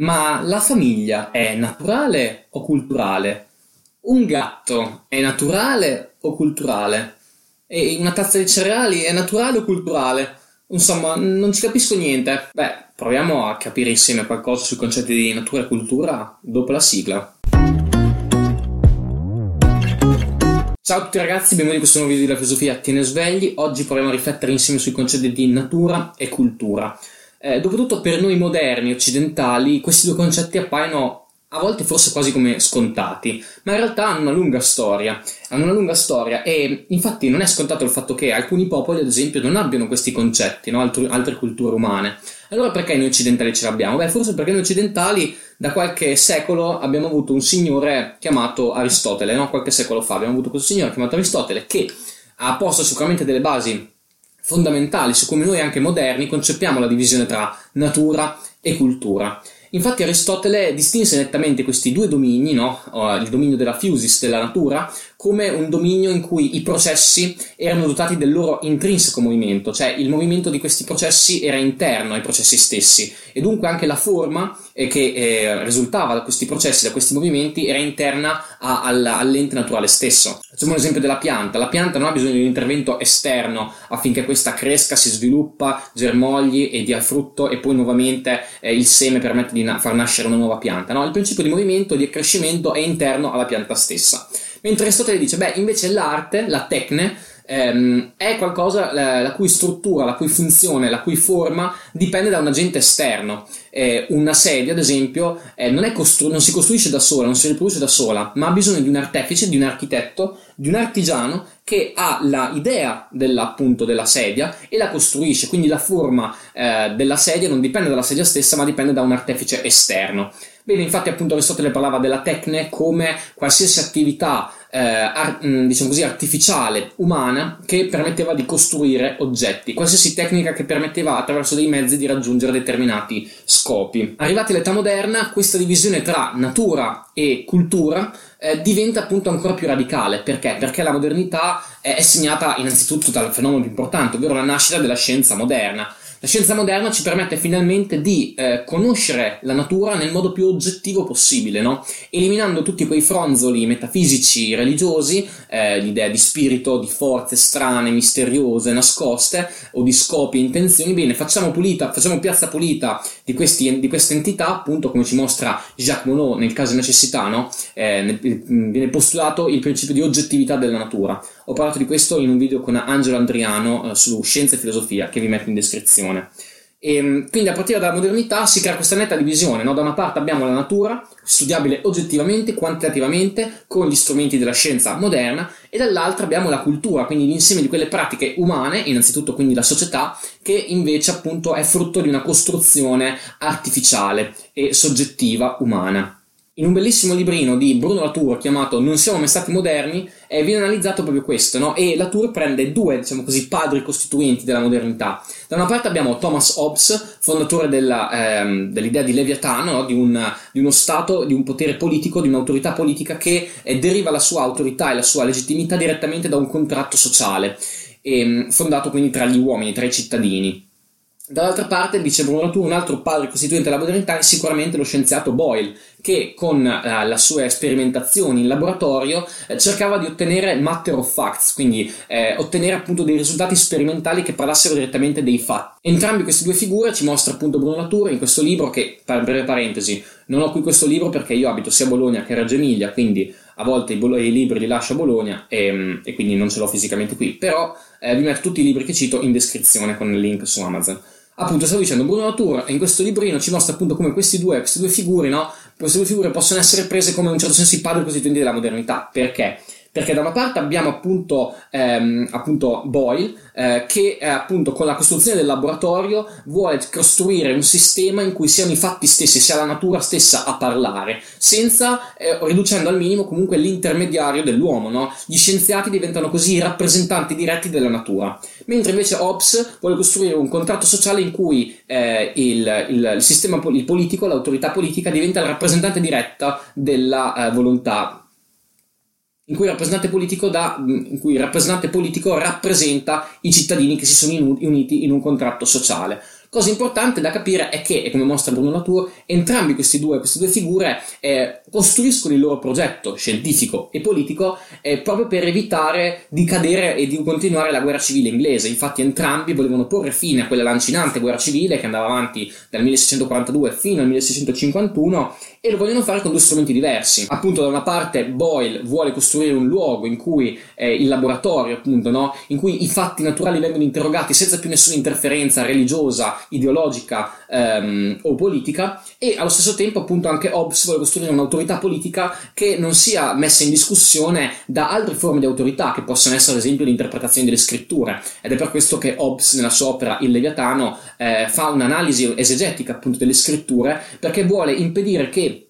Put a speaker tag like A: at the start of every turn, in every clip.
A: Ma la famiglia è naturale o culturale? Un gatto è naturale o culturale? E una tazza di cereali è naturale o culturale? Insomma, non ci capisco niente. Beh, proviamo a capire insieme qualcosa sui concetti di natura e cultura dopo la sigla. Ciao a tutti ragazzi, benvenuti in questo nuovo video della filosofia Tiene Svegli. Oggi proviamo a riflettere insieme sui concetti di natura e cultura. Eh, dopotutto per noi moderni occidentali questi due concetti appaiono a volte forse quasi come scontati, ma in realtà hanno una lunga storia. Hanno una lunga storia e infatti non è scontato il fatto che alcuni popoli, ad esempio, non abbiano questi concetti, no? Altru- altre culture umane. Allora perché noi occidentali ce l'abbiamo? Beh, forse perché noi occidentali da qualche secolo abbiamo avuto un signore chiamato Aristotele, no? Qualche secolo fa abbiamo avuto questo signore chiamato Aristotele che ha posto sicuramente delle basi fondamentali su come noi anche moderni concepiamo la divisione tra natura e cultura. Infatti Aristotele distinse nettamente questi due domini, no? il dominio della physis, della natura, come un dominio in cui i processi erano dotati del loro intrinseco movimento, cioè il movimento di questi processi era interno ai processi stessi e dunque anche la forma eh, che eh, risultava da questi processi, da questi movimenti, era interna a, alla, all'ente naturale stesso. Facciamo un esempio della pianta, la pianta non ha bisogno di un intervento esterno affinché questa cresca, si sviluppa, germogli e dia frutto e poi nuovamente eh, il seme permette di na- far nascere una nuova pianta. No? Il principio di movimento, di accrescimento è interno alla pianta stessa. Mentre Aristotele dice, beh, invece l'arte, la tecne, ehm, è qualcosa la, la, cui struttura, la cui funzione, la cui forma dipende da un agente esterno. Eh, una sedia, ad esempio, eh, non, costru- non, si costruisce da sola, non si riproduce da sola, ma ha bisogno di un artefice, di un architetto, di un artigiano che ha l'idea della, appunto, della sedia e la costruisce. Quindi la forma eh, della sedia non dipende dalla sedia stessa, ma dipende da un artefice esterno. Bene, infatti appunto Aristotele parlava della tecne come qualsiasi attività eh, ar- mm, diciamo così, artificiale, umana, che permetteva di costruire oggetti, qualsiasi tecnica che permetteva attraverso dei mezzi di raggiungere determinati scopi. Arrivati all'età moderna, questa divisione tra natura e cultura eh, diventa appunto ancora più radicale. Perché? Perché la modernità è segnata innanzitutto dal fenomeno più importante, ovvero la nascita della scienza moderna. La scienza moderna ci permette finalmente di eh, conoscere la natura nel modo più oggettivo possibile, no? eliminando tutti quei fronzoli metafisici, religiosi, eh, l'idea di spirito, di forze strane, misteriose, nascoste o di scopi e intenzioni. Bene, facciamo, pulita, facciamo piazza pulita di, questi, di queste entità, appunto come ci mostra Jacques Monod nel caso di necessità, no? eh, viene postulato il principio di oggettività della natura. Ho parlato di questo in un video con Angelo Andriano eh, su scienza e filosofia che vi metto in descrizione. E, ehm, quindi a partire dalla modernità si crea questa netta divisione, no? da una parte abbiamo la natura, studiabile oggettivamente, quantitativamente, con gli strumenti della scienza moderna, e dall'altra abbiamo la cultura, quindi l'insieme di quelle pratiche umane, innanzitutto quindi la società, che invece appunto è frutto di una costruzione artificiale e soggettiva umana. In un bellissimo librino di Bruno Latour chiamato Non siamo mai stati moderni eh, viene analizzato proprio questo, no? E Latour prende due, diciamo così, padri costituenti della modernità. Da una parte abbiamo Thomas Hobbes, fondatore della, ehm, dell'idea di Leviatano, no? di, un, di, uno Stato, di un potere politico, di un'autorità politica che eh, deriva la sua autorità e la sua legittimità direttamente da un contratto sociale, ehm, fondato quindi tra gli uomini, tra i cittadini. Dall'altra parte, dice Bruno Latour, un altro padre costituente della modernità è sicuramente lo scienziato Boyle, che con eh, le sue sperimentazioni in laboratorio eh, cercava di ottenere matter of facts, quindi eh, ottenere appunto dei risultati sperimentali che parlassero direttamente dei fatti. Entrambi queste due figure ci mostra appunto Bruno Latour in questo libro che, per breve parentesi, non ho qui questo libro perché io abito sia a Bologna che a Reggio Emilia, quindi a volte i, bolo- i libri li lascio a Bologna e, e, quindi non ce l'ho fisicamente qui, però eh, vi metto tutti i libri che cito in descrizione con il link su Amazon appunto stavo dicendo Bruno Latour in questo librino ci mostra appunto come due, queste due figure no? queste due figure possono essere prese come in un certo senso i padri costituenti della modernità perché? Perché da una parte abbiamo appunto, ehm, appunto Boyle eh, che eh, appunto con la costruzione del laboratorio vuole costruire un sistema in cui siano i fatti stessi, sia la natura stessa a parlare, senza eh, riducendo al minimo comunque l'intermediario dell'uomo, no? Gli scienziati diventano così i rappresentanti diretti della natura, mentre invece Hobbes vuole costruire un contratto sociale in cui eh, il, il, il, sistema il politico, l'autorità politica diventa la rappresentante diretta della eh, volontà in cui, da, in cui, il rappresentante politico rappresenta i cittadini che si sono uniti in un contratto sociale. Cosa importante da capire è che, come mostra Bruno Latour, entrambi questi due, queste due figure eh, costruiscono il loro progetto scientifico e politico eh, proprio per evitare di cadere e di continuare la guerra civile inglese. Infatti entrambi volevano porre fine a quella lancinante guerra civile che andava avanti dal 1642 fino al 1651 e lo vogliono fare con due strumenti diversi. Appunto, da una parte Boyle vuole costruire un luogo in cui eh, il laboratorio, appunto, no? in cui i fatti naturali vengono interrogati senza più nessuna interferenza religiosa, ideologica ehm, o politica, e allo stesso tempo, appunto, anche Hobbes vuole costruire un'autorità politica che non sia messa in discussione da altre forme di autorità, che possono essere, ad esempio, l'interpretazione delle scritture. Ed è per questo che Hobbes, nella sua opera Il Leviatano, eh, fa un'analisi esegetica appunto delle scritture, perché vuole impedire che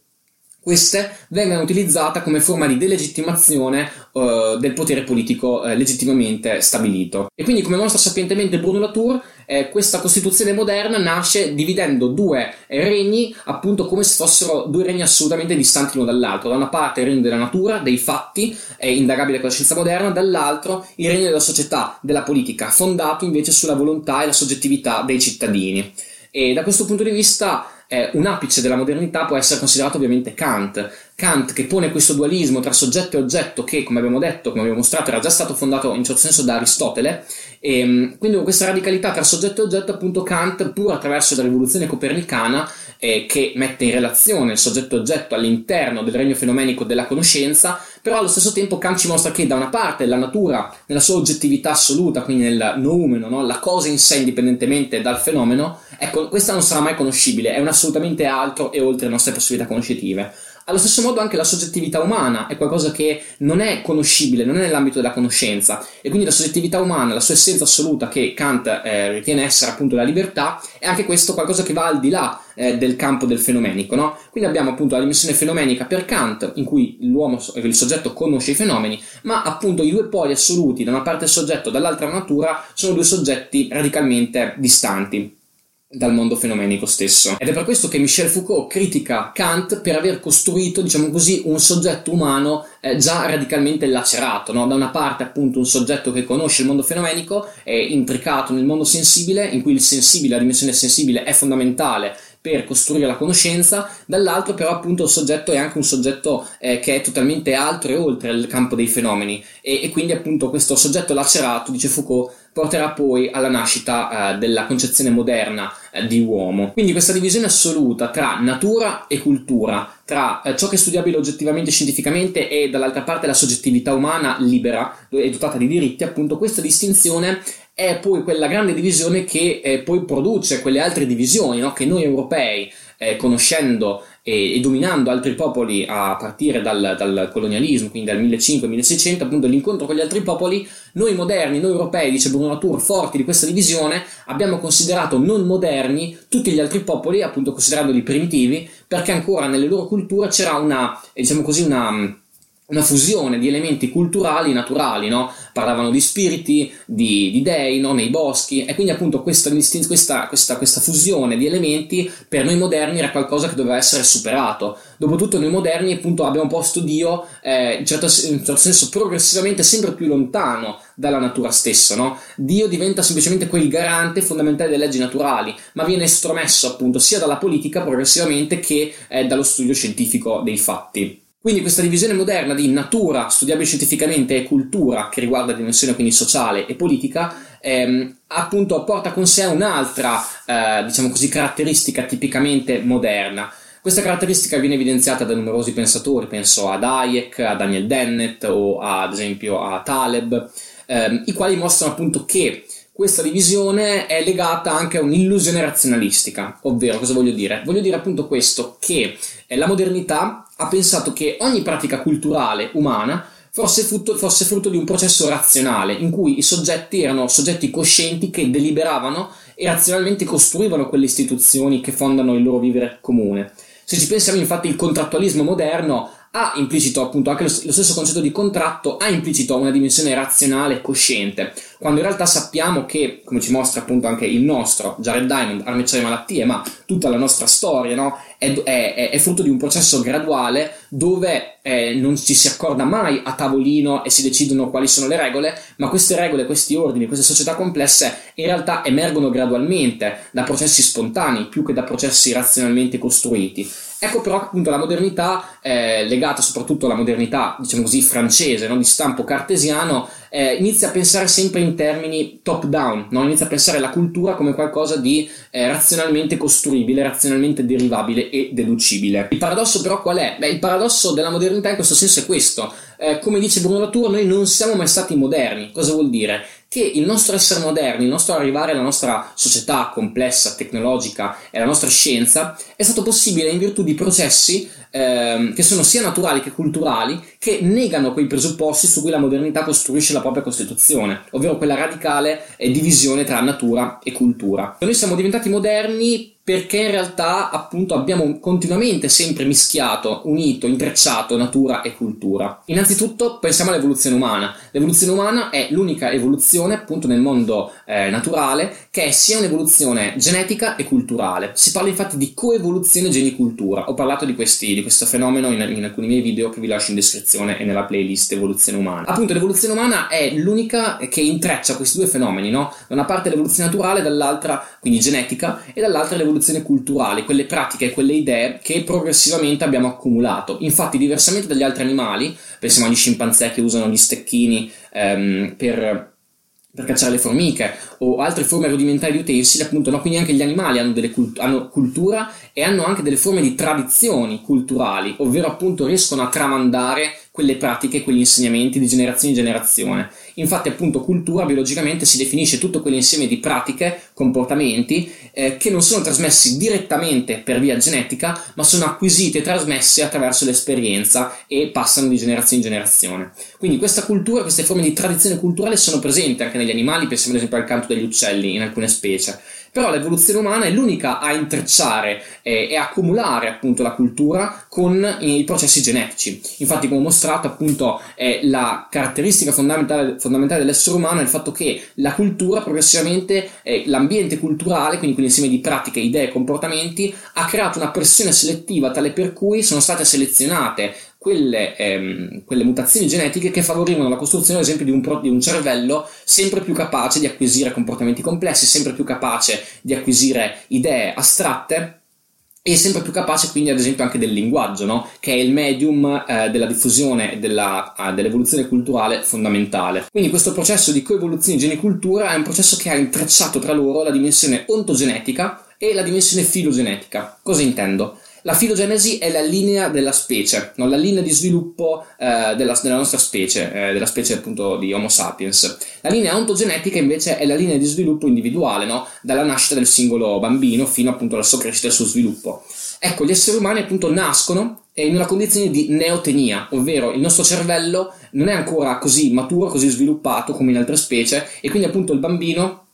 A: queste vengano utilizzate come forma di delegittimazione uh, del potere politico uh, legittimamente stabilito. E quindi, come mostra sapientemente Bruno Latour, eh, questa Costituzione moderna nasce dividendo due regni, appunto come se fossero due regni assolutamente distanti l'uno dall'altro. Da una parte il regno della natura, dei fatti, è indagabile con la scienza moderna, dall'altro il regno della società, della politica, fondato invece sulla volontà e la soggettività dei cittadini. E da questo punto di vista eh, un apice della modernità può essere considerato ovviamente Kant. Kant che pone questo dualismo tra soggetto e oggetto che, come abbiamo detto, come abbiamo mostrato, era già stato fondato in certo senso da Aristotele, e ehm, quindi questa radicalità tra soggetto e oggetto, appunto Kant, pur attraverso la rivoluzione copernicana, eh, che mette in relazione il soggetto e oggetto all'interno del regno fenomenico della conoscenza, però allo stesso tempo Kant ci mostra che da una parte la natura, nella sua oggettività assoluta, quindi nel noumeno, no? la cosa in sé indipendentemente dal fenomeno, ecco, questa non sarà mai conoscibile, è un assolutamente altro e oltre le nostre possibilità conoscitive. Allo stesso modo anche la soggettività umana è qualcosa che non è conoscibile, non è nell'ambito della conoscenza e quindi la soggettività umana, la sua essenza assoluta che Kant eh, ritiene essere appunto la libertà, è anche questo qualcosa che va al di là eh, del campo del fenomenico. No? Quindi abbiamo appunto la dimensione fenomenica per Kant, in cui l'uomo, il soggetto conosce i fenomeni, ma appunto i due poli assoluti, da una parte il soggetto, dall'altra la natura, sono due soggetti radicalmente distanti dal mondo fenomenico stesso. Ed è per questo che Michel Foucault critica Kant per aver costruito, diciamo così, un soggetto umano eh, già radicalmente lacerato. No? Da una parte, appunto, un soggetto che conosce il mondo fenomenico, è intricato nel mondo sensibile, in cui il sensibile, la dimensione sensibile è fondamentale per costruire la conoscenza, dall'altro però appunto il soggetto è anche un soggetto eh, che è totalmente altro e oltre il campo dei fenomeni e, e, quindi appunto questo soggetto lacerato, dice Foucault, porterà poi alla nascita eh, della concezione moderna eh, di uomo. Quindi questa divisione assoluta tra natura e cultura, tra eh, ciò che è studiabile oggettivamente scientificamente e dall'altra parte la soggettività umana libera e dotata di diritti, appunto questa distinzione è poi quella grande divisione che eh, poi produce quelle altre divisioni no? che noi europei, eh, conoscendo e, e, dominando altri popoli a partire dal, dal colonialismo, quindi dal 1500-1600, appunto l'incontro con gli altri popoli, noi moderni, noi europei, dice Bruno Latour, forti di questa divisione, abbiamo considerato non moderni tutti gli altri popoli, appunto considerandoli primitivi, perché ancora nelle loro culture c'era una, diciamo così, una una fusione di elementi culturali naturali, no? parlavano di spiriti, di, di dei no? nei boschi e quindi appunto questa, questa, questa, questa, fusione di elementi per noi moderni era qualcosa che doveva essere superato. Dopotutto noi moderni appunto abbiamo posto Dio eh, in, certo, in, certo, senso progressivamente sempre più lontano dalla natura stessa. No? Dio diventa semplicemente quel garante fondamentale delle leggi naturali, ma viene estromesso appunto sia dalla politica progressivamente che eh, dallo studio scientifico dei fatti. Quindi questa divisione moderna di natura, studiabile scientificamente, e cultura, che riguarda dimensione quindi sociale e politica, ehm, appunto porta con sé un'altra, eh, diciamo così, caratteristica tipicamente moderna. Questa caratteristica viene evidenziata da numerosi pensatori, penso ad Hayek, a Daniel Dennett o ad esempio a Taleb, ehm, i quali mostrano appunto che questa divisione è legata anche a un'illusione razionalistica, ovvero cosa voglio dire? Voglio dire appunto questo, che la modernità ha pensato che ogni pratica culturale umana fosse frutto, fosse frutto, di un processo razionale, in cui i soggetti erano soggetti coscienti che deliberavano e razionalmente costruivano quelle istituzioni che fondano il loro vivere comune. Se ci pensiamo, infatti, il contrattualismo moderno ha implicito appunto anche lo, stesso concetto di contratto, ha implicito una dimensione razionale cosciente, quando in realtà sappiamo che, come ci mostra appunto anche il nostro Jared Diamond, Armecciare Malattie, ma tutta la nostra storia, no? è, è, è, frutto di un processo graduale dove eh, non ci si accorda mai a tavolino e si decidono quali sono le regole, ma queste regole, questi ordini, queste società complesse in realtà emergono gradualmente da processi spontanei più che da processi razionalmente costruiti. Ecco però appunto la modernità, eh, legata soprattutto alla modernità, diciamo così, francese, no? di stampo cartesiano, eh, inizia a pensare sempre in termini top-down, no? inizia a pensare alla cultura come qualcosa di eh, razionalmente costruibile, razionalmente derivabile e deducibile. Il paradosso però qual è? Beh, il paradosso della modernità in questo senso è questo. Eh, come dice Bruno Latour, noi non siamo mai stati moderni. Cosa vuol dire? Che il nostro essere moderni, il nostro arrivare alla nostra società complessa, tecnologica e alla nostra scienza è stato possibile in virtù di processi ehm, che sono sia naturali che culturali che negano quei presupposti su cui la modernità costruisce la propria Costituzione, ovvero quella radicale divisione tra natura e cultura. Noi siamo diventati moderni perché in realtà appunto abbiamo continuamente sempre mischiato, unito, intrecciato natura e cultura. Innanzitutto pensiamo all'evoluzione umana. L'evoluzione umana è l'unica evoluzione appunto nel mondo eh, naturale che è sia un'evoluzione genetica e culturale. Si parla infatti di coevoluzione geni-cultura. Ho parlato di, questi, di questo fenomeno in, in, alcuni miei video che vi lascio in descrizione e nella playlist evoluzione umana. Appunto l'evoluzione umana è l'unica che intreccia questi due fenomeni, no? Da una parte l'evoluzione naturale, dall'altra quindi genetica e dall'altra l'evoluzione evoluzione culturale, quelle pratiche e quelle idee che progressivamente abbiamo accumulato. Infatti, diversamente dagli altri animali, pensiamo agli scimpanzé che usano gli stecchini ehm, per per cacciare le formiche o altre forme rudimentali di utensili, appunto, no? quindi anche gli animali hanno, cult- hanno, cultura e hanno anche delle forme di tradizioni culturali, ovvero appunto riescono a tramandare quelle pratiche, quegli insegnamenti di generazione in generazione. Infatti, appunto, cultura biologicamente si definisce tutto quell'insieme di pratiche, comportamenti eh, che non sono trasmessi direttamente per via genetica, ma sono acquisiti e trasmessi attraverso l'esperienza e passano di generazione in generazione. Quindi questa cultura, queste forme di tradizione culturale sono presenti anche negli animali, pensiamo ad esempio al canto degli uccelli in alcune specie. Però l'evoluzione umana è l'unica a intrecciare eh, e accumulare appunto la cultura con i processi genetici. Infatti, come ho mostrato, appunto, è la caratteristica fondamentale, fondamentale dell'essere umano è il fatto che la cultura progressivamente, eh, l'ambiente culturale, quindi quell'insieme di pratiche, idee e comportamenti, ha creato una pressione selettiva tale per cui sono state selezionate quelle, ehm, quelle, mutazioni genetiche che favorivano la costruzione, ad esempio, di un, pro, di un, cervello sempre più capace di acquisire comportamenti complessi, sempre più capace di acquisire idee astratte e sempre più capace quindi ad esempio anche del linguaggio, no? che è il medium eh, della diffusione della, uh, dell'evoluzione culturale fondamentale. Quindi questo processo di coevoluzione gene-cultura è un processo che ha intrecciato tra loro la dimensione ontogenetica e la dimensione filogenetica. Cosa intendo? La filogenesi è la linea della specie, no? la linea di sviluppo eh, della, della, nostra specie, eh, della specie appunto di Homo sapiens. La linea ontogenetica invece è la linea di sviluppo individuale, no? dalla nascita del singolo bambino fino appunto alla sua crescita e al suo sviluppo. Ecco, gli esseri umani appunto nascono in una condizione di neotenia, ovvero il nostro cervello non è ancora così maturo, così sviluppato come in altre specie e quindi appunto il bambino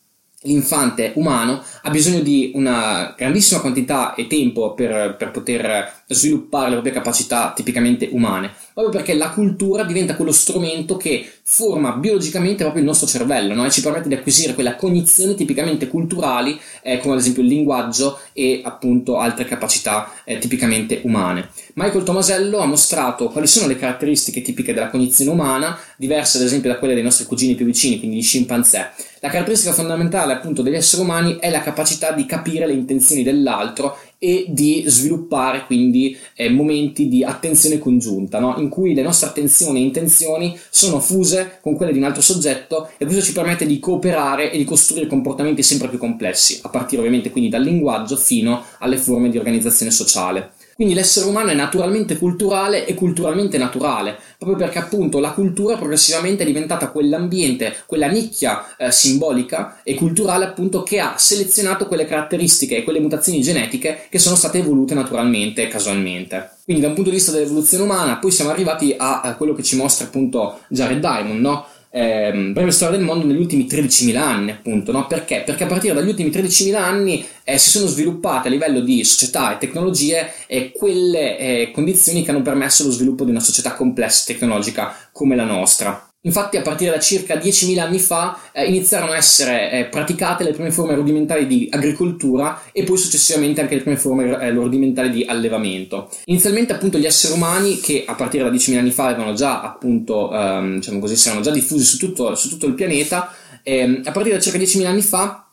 A: l'infante umano ha bisogno di una grandissima quantità e tempo per, per, poter sviluppare le proprie capacità tipicamente umane, proprio perché la cultura diventa quello strumento che forma biologicamente proprio il nostro cervello no? e ci permette di acquisire quelle cognizioni tipicamente culturali, eh, come ad esempio il linguaggio e appunto altre capacità eh, tipicamente umane. Michael Tomasello ha mostrato quali sono le caratteristiche tipiche della cognizione umana, diverse ad esempio da quelle dei nostri cugini più vicini, quindi gli scimpanzé. La caratteristica fondamentale appunto degli esseri umani è la capacità di capire le intenzioni dell'altro e di sviluppare quindi eh, momenti di attenzione congiunta, no? in cui le nostre attenzioni e intenzioni sono fuse con quelle di un altro soggetto e questo ci permette di cooperare e di costruire comportamenti sempre più complessi, a partire ovviamente quindi dal linguaggio fino alle forme di organizzazione sociale. Quindi l'essere umano è naturalmente culturale e culturalmente naturale, proprio perché appunto la cultura progressivamente è diventata quell'ambiente, quella nicchia eh, simbolica e culturale appunto che ha selezionato quelle caratteristiche e quelle mutazioni genetiche che sono state evolute naturalmente e casualmente. Quindi da un punto di vista dell'evoluzione umana poi siamo arrivati a, a quello che ci mostra appunto Jared Diamond, no? Eh, breve storia del mondo negli ultimi 13.000 anni, appunto, no? Perché? Perché a partire dagli ultimi 13.000 anni eh, si sono sviluppate a livello di società e tecnologie eh, quelle eh, condizioni che hanno permesso lo sviluppo di una società complessa tecnologica come la nostra. Infatti a partire da circa 10.000 anni fa eh, iniziarono a essere eh, praticate le prime forme rudimentali di agricoltura e poi successivamente anche le prime forme eh, rudimentali di allevamento. Inizialmente appunto gli esseri umani che a partire da 10.000 anni fa avevano già appunto, ehm, diciamo così, si erano già diffusi su tutto, su tutto il pianeta, ehm, a partire da circa 10.000 anni fa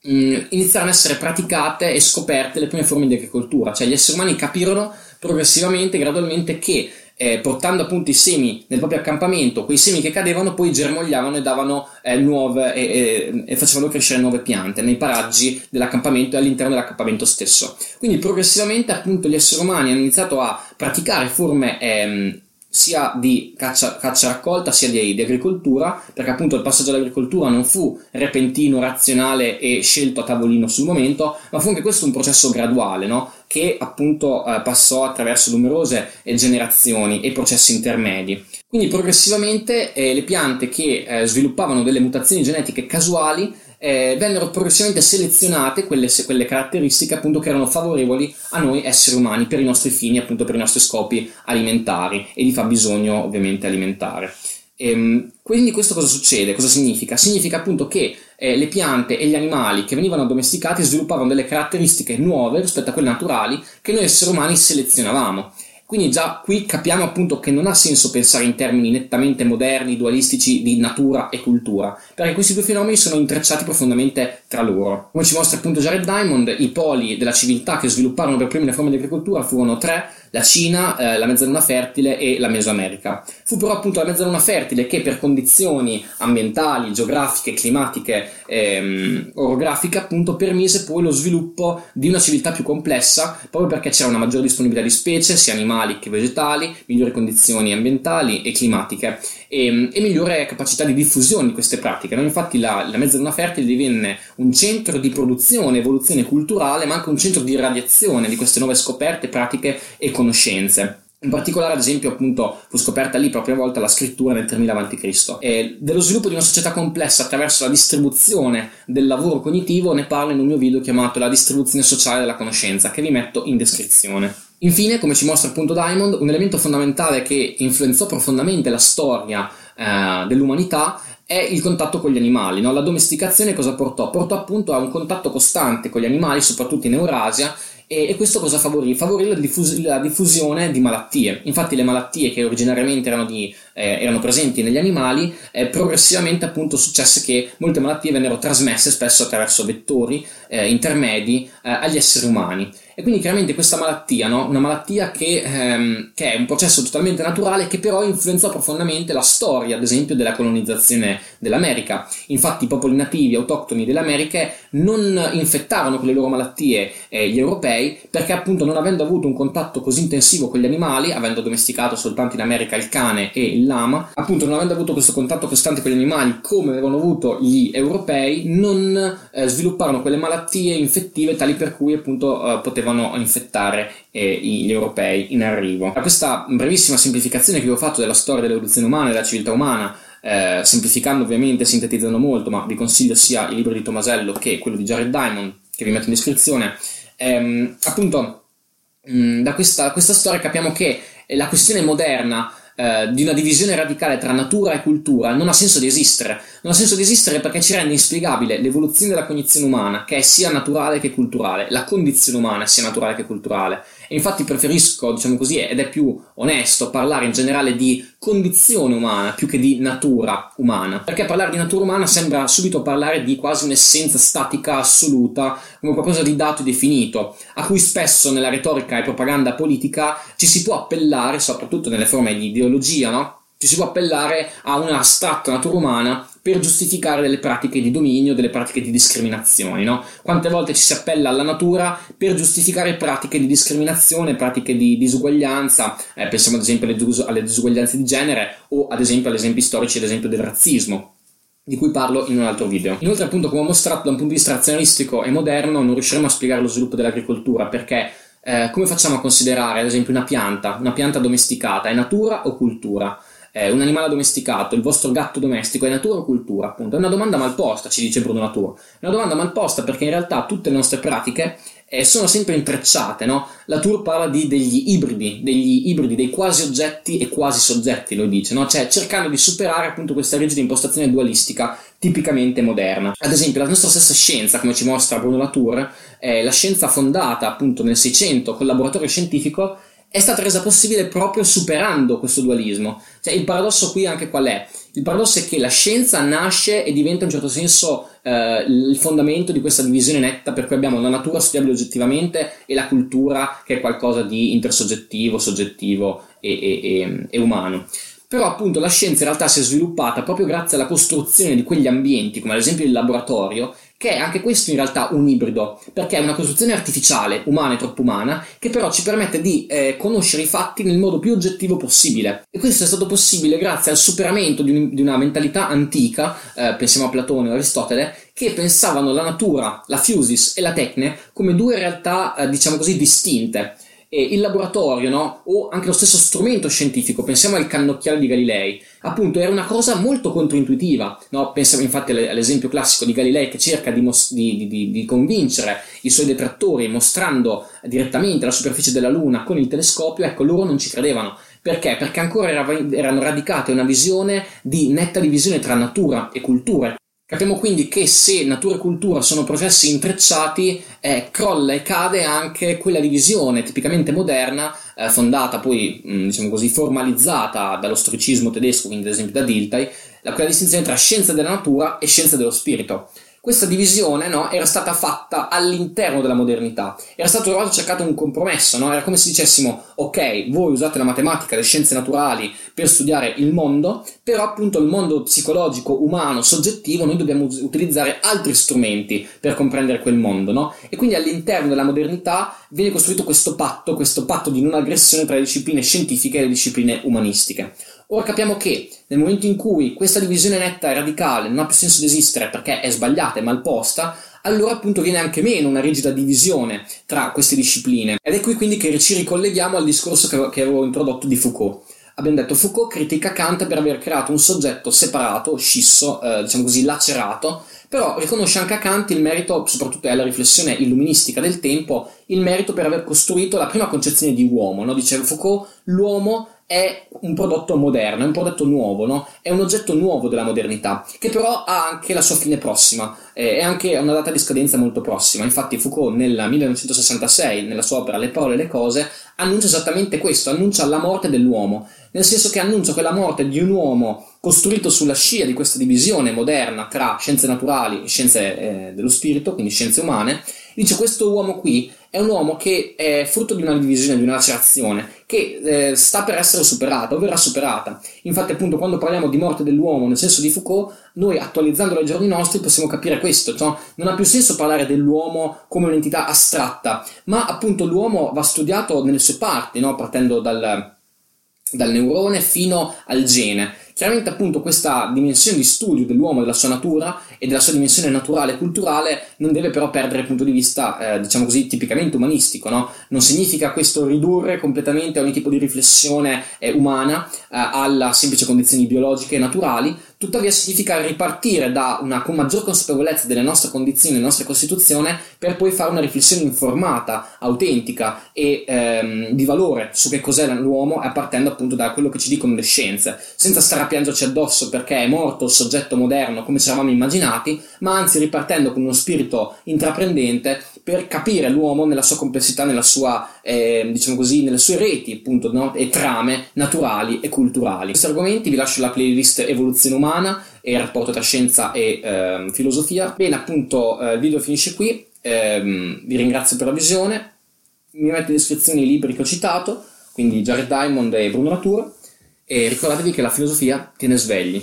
A: mh, mm, iniziarono a essere praticate e scoperte le prime forme di agricoltura, cioè gli esseri umani capirono progressivamente, gradualmente che eh, portando appunto i semi nel proprio accampamento, quei semi che cadevano poi germogliavano e davano eh, nuove e, e, facevano crescere nuove piante nei paraggi dell'accampamento e all'interno dell'accampamento stesso. Quindi progressivamente appunto gli esseri umani hanno iniziato a praticare forme ehm, sia di caccia, caccia raccolta sia di, di, agricoltura, perché appunto il passaggio all'agricoltura non fu repentino, razionale e scelto a tavolino sul momento, ma fu anche questo un processo graduale, no? Che appunto eh, passò attraverso numerose generazioni e processi intermedi. Quindi progressivamente eh, le piante che eh, sviluppavano delle mutazioni genetiche casuali eh, vennero progressivamente selezionate quelle, quelle, caratteristiche appunto che erano favorevoli a noi esseri umani per i nostri fini, appunto per i nostri scopi alimentari e di fabbisogno ovviamente alimentare. Ehm, quindi questo cosa succede? Cosa significa? Significa appunto che eh, le piante e gli animali che venivano addomesticati sviluppavano delle caratteristiche nuove rispetto a quelle naturali che noi esseri umani selezionavamo. Quindi già qui capiamo appunto che non ha senso pensare in termini nettamente moderni, dualistici di natura e cultura, perché questi due fenomeni sono intrecciati profondamente tra loro. Come ci mostra appunto Jared Diamond, i poli della civiltà che svilupparono per primi le forme di agricoltura furono tre, la Cina, eh, la mezzaluna fertile e la Mesoamerica. Fu però appunto la mezzaluna fertile che per condizioni ambientali, geografiche, climatiche, ehm, orografiche appunto permise poi lo sviluppo di una civiltà più complessa proprio perché c'era una maggiore disponibilità di specie, sia animali che vegetali, migliori condizioni ambientali e climatiche e, ehm, e migliore capacità di diffusione di queste pratiche. No? Infatti la, la mezzaluna fertile divenne un centro di produzione, evoluzione culturale ma anche un centro di radiazione di queste nuove scoperte, pratiche e conoscenze. In particolare, ad esempio, appunto, fu scoperta lì proprio a volta la scrittura nel 3000 a.C. E dello sviluppo di una società complessa attraverso la distribuzione del lavoro cognitivo ne parlo in un mio video chiamato La distribuzione sociale della conoscenza, che vi metto in descrizione. Infine, come ci mostra appunto Diamond, un elemento fondamentale che influenzò profondamente la storia eh, dell'umanità è il contatto con gli animali. No? La domesticazione cosa portò? Portò appunto a un contatto costante con gli animali, soprattutto in Eurasia, e, e questo cosa favorì? Favorì la, diffus- la, diffusione di malattie. Infatti le malattie che originariamente erano, di, eh, erano presenti negli animali, eh, progressivamente appunto successe che molte malattie vennero trasmesse spesso attraverso vettori eh, intermedi eh, agli esseri umani. E quindi chiaramente questa malattia, no? una malattia che, ehm, che, è un processo totalmente naturale che però influenzò profondamente la storia, ad esempio, della colonizzazione dell'America. Infatti i popoli nativi, autoctoni delle Americhe non infettarono con le loro malattie eh, gli europei perché appunto non avendo avuto un contatto così intensivo con gli animali, avendo domesticato soltanto in America il cane e il lama, appunto non avendo avuto questo contatto costante con gli animali come avevano avuto gli europei, non eh, svilupparono quelle malattie infettive tali per cui appunto eh, potevano infettare eh, gli europei in arrivo. A questa brevissima semplificazione che vi ho fatto della storia dell'evoluzione umana e della civiltà umana, eh, semplificando ovviamente, sintetizzando molto, ma vi consiglio sia il libro di Tomasello che quello di Jared Diamond, che vi metto in descrizione, ehm, appunto mh, da questa, questa storia capiamo che la questione moderna eh, di una divisione radicale tra natura e cultura non ha senso di esistere. Non ha senso di esistere perché ci rende inspiegabile l'evoluzione della cognizione umana, che è sia naturale che culturale, la condizione umana sia naturale che culturale. E infatti preferisco, diciamo così, ed è più onesto parlare in generale di condizione umana più che di natura umana. Perché parlare di natura umana sembra subito parlare di quasi un'essenza statica assoluta, come qualcosa di dato e definito, a cui spesso nella retorica e propaganda politica ci si può appellare, soprattutto nelle forme di ideologia, no? Ci si può appellare a un'astratta natura umana per giustificare delle pratiche di dominio, delle pratiche di discriminazione. No? Quante volte ci si appella alla natura per giustificare pratiche di discriminazione, pratiche di disuguaglianza, eh, pensiamo ad esempio alle, dis- alle disuguaglianze di genere o ad esempio agli esempi storici, ad esempio del razzismo di cui parlo in un altro video. Inoltre, appunto, come ho mostrato da un punto di vista razionalistico e moderno, non riusciremo a spiegare lo sviluppo dell'agricoltura perché eh, come facciamo a considerare, ad esempio, una pianta, una pianta domesticata, è natura o cultura? Eh, un animale domesticato, il vostro gatto domestico, è natura o cultura? Appunto, è una domanda malposta, ci dice Bruno Latour. È una domanda malposta perché in realtà tutte le nostre pratiche eh, sono sempre intrecciate, no? La Tour parla di, degli ibridi, degli ibridi, dei quasi oggetti e quasi soggetti, lo dice, no? Cioè cercando di superare appunto questa rigida impostazione dualistica tipicamente moderna. Ad esempio, la nostra stessa scienza, come ci mostra Bruno Latour, è la scienza fondata appunto nel 600 col laboratorio scientifico è stata resa possibile proprio superando questo dualismo. Cioè, il paradosso qui anche qual è? Il paradosso è che la scienza nasce e diventa in un certo senso eh, il fondamento di questa divisione netta per cui abbiamo la natura studiabile oggettivamente e la cultura che è qualcosa di intersoggettivo, soggettivo e, e, e, e umano. Però appunto la scienza in realtà si è sviluppata proprio grazie alla costruzione di quegli ambienti, come ad esempio il laboratorio, che è anche questo in realtà un ibrido, perché è una costruzione artificiale, umana e troppo umana, che però ci permette di eh, conoscere i fatti nel modo più oggettivo possibile. E questo è stato possibile grazie al superamento di, un, di una mentalità antica, eh, pensiamo a Platone o Aristotele, che pensavano la natura, la fusis e la tecne come due realtà, eh, diciamo così, distinte eh, il laboratorio, no? o anche lo stesso strumento scientifico, pensiamo al cannocchiale di Galilei, appunto era una cosa molto controintuitiva, no? pensiamo infatti all'esempio classico di Galilei che cerca di, mos- di, di, di, convincere i suoi detrattori mostrando direttamente la superficie della Luna con il telescopio, ecco loro non ci credevano. Perché? Perché ancora era, erano radicate una visione di netta divisione tra natura e cultura. Capiamo quindi che se natura e cultura sono processi intrecciati, eh, crolla e cade anche quella divisione tipicamente moderna, eh, fondata poi, mh, mm, diciamo così, formalizzata dallo storicismo tedesco, quindi ad esempio da Dilthey, la, quella distinzione tra scienza della natura e scienza dello spirito questa divisione no, era stata fatta all'interno della modernità, era stato trovato cercato un compromesso, no? era come se dicessimo ok, voi usate la matematica, le scienze naturali per studiare il mondo, però appunto il mondo psicologico, umano, soggettivo, noi dobbiamo utilizzare altri strumenti per comprendere quel mondo, no? E quindi all'interno della modernità viene costruito questo patto, questo patto di non aggressione tra le discipline scientifiche e le discipline umanistiche. Ora capiamo che nel momento in cui questa divisione netta e radicale non ha più senso di esistere perché è sbagliata, è malposta, allora appunto viene anche meno una rigida divisione tra queste discipline. Ed è qui quindi che ci ricolleghiamo al discorso che avevo introdotto di Foucault. Abbiamo detto Foucault critica Kant per aver creato un soggetto separato, scisso, eh, diciamo così, lacerato, però riconosce anche a Kant il merito, soprattutto alla riflessione illuministica del tempo, il merito per aver costruito la prima concezione di uomo. No? Diceva Foucault, l'uomo è un prodotto moderno, è un prodotto nuovo, no? è un oggetto nuovo della modernità, che però ha anche la sua fine prossima, eh, è anche una data di scadenza molto prossima. Infatti Foucault nel 1966, nella sua opera Le parole e le cose, annuncia esattamente questo, annuncia la morte dell'uomo, nel senso che annuncia quella morte di un uomo costruito sulla scia di questa divisione moderna tra scienze naturali e scienze eh, dello spirito, quindi scienze umane, dice questo uomo qui è un uomo che è frutto di una divisione, di una lacerazione, che eh, sta per essere superata o verrà superata. Infatti, appunto, quando parliamo di morte dell'uomo nel senso di Foucault, noi attualizzandolo ai giorni nostri possiamo capire questo, cioè, non ha più senso parlare dell'uomo come un'entità astratta, ma appunto l'uomo va studiato nelle sue parti, no? partendo dal, dal neurone fino al gene. Chiaramente appunto questa dimensione di studio dell'uomo, della sua natura e della sua dimensione naturale e culturale non deve però perdere il punto di vista, eh, diciamo così, tipicamente umanistico, no? Non significa questo ridurre completamente ogni tipo di riflessione eh, umana eh, alla semplice condizioni biologiche e naturali, tuttavia significa ripartire da una con maggior consapevolezza delle nostre condizioni, della nostra Costituzione, per poi fare una riflessione informata, autentica e ehm, di valore su che cos'è l'uomo, partendo appunto da quello che ci dicono le scienze, senza stare a piangerci addosso perché è morto il soggetto moderno come ci eravamo immaginati, ma anzi ripartendo con uno spirito intraprendente per capire l'uomo nella sua complessità, nella sua, eh, diciamo così, nelle sue reti appunto no? e trame naturali e culturali. Questi argomenti vi lascio la playlist Evoluzione umana e il rapporto tra scienza e eh, filosofia. Bene, appunto eh, il video finisce qui, ehm, vi ringrazio per la visione, mi metto in descrizione i libri che ho citato, quindi Jared Diamond e Bruno Latour e ricordatevi che la filosofia tiene svegli.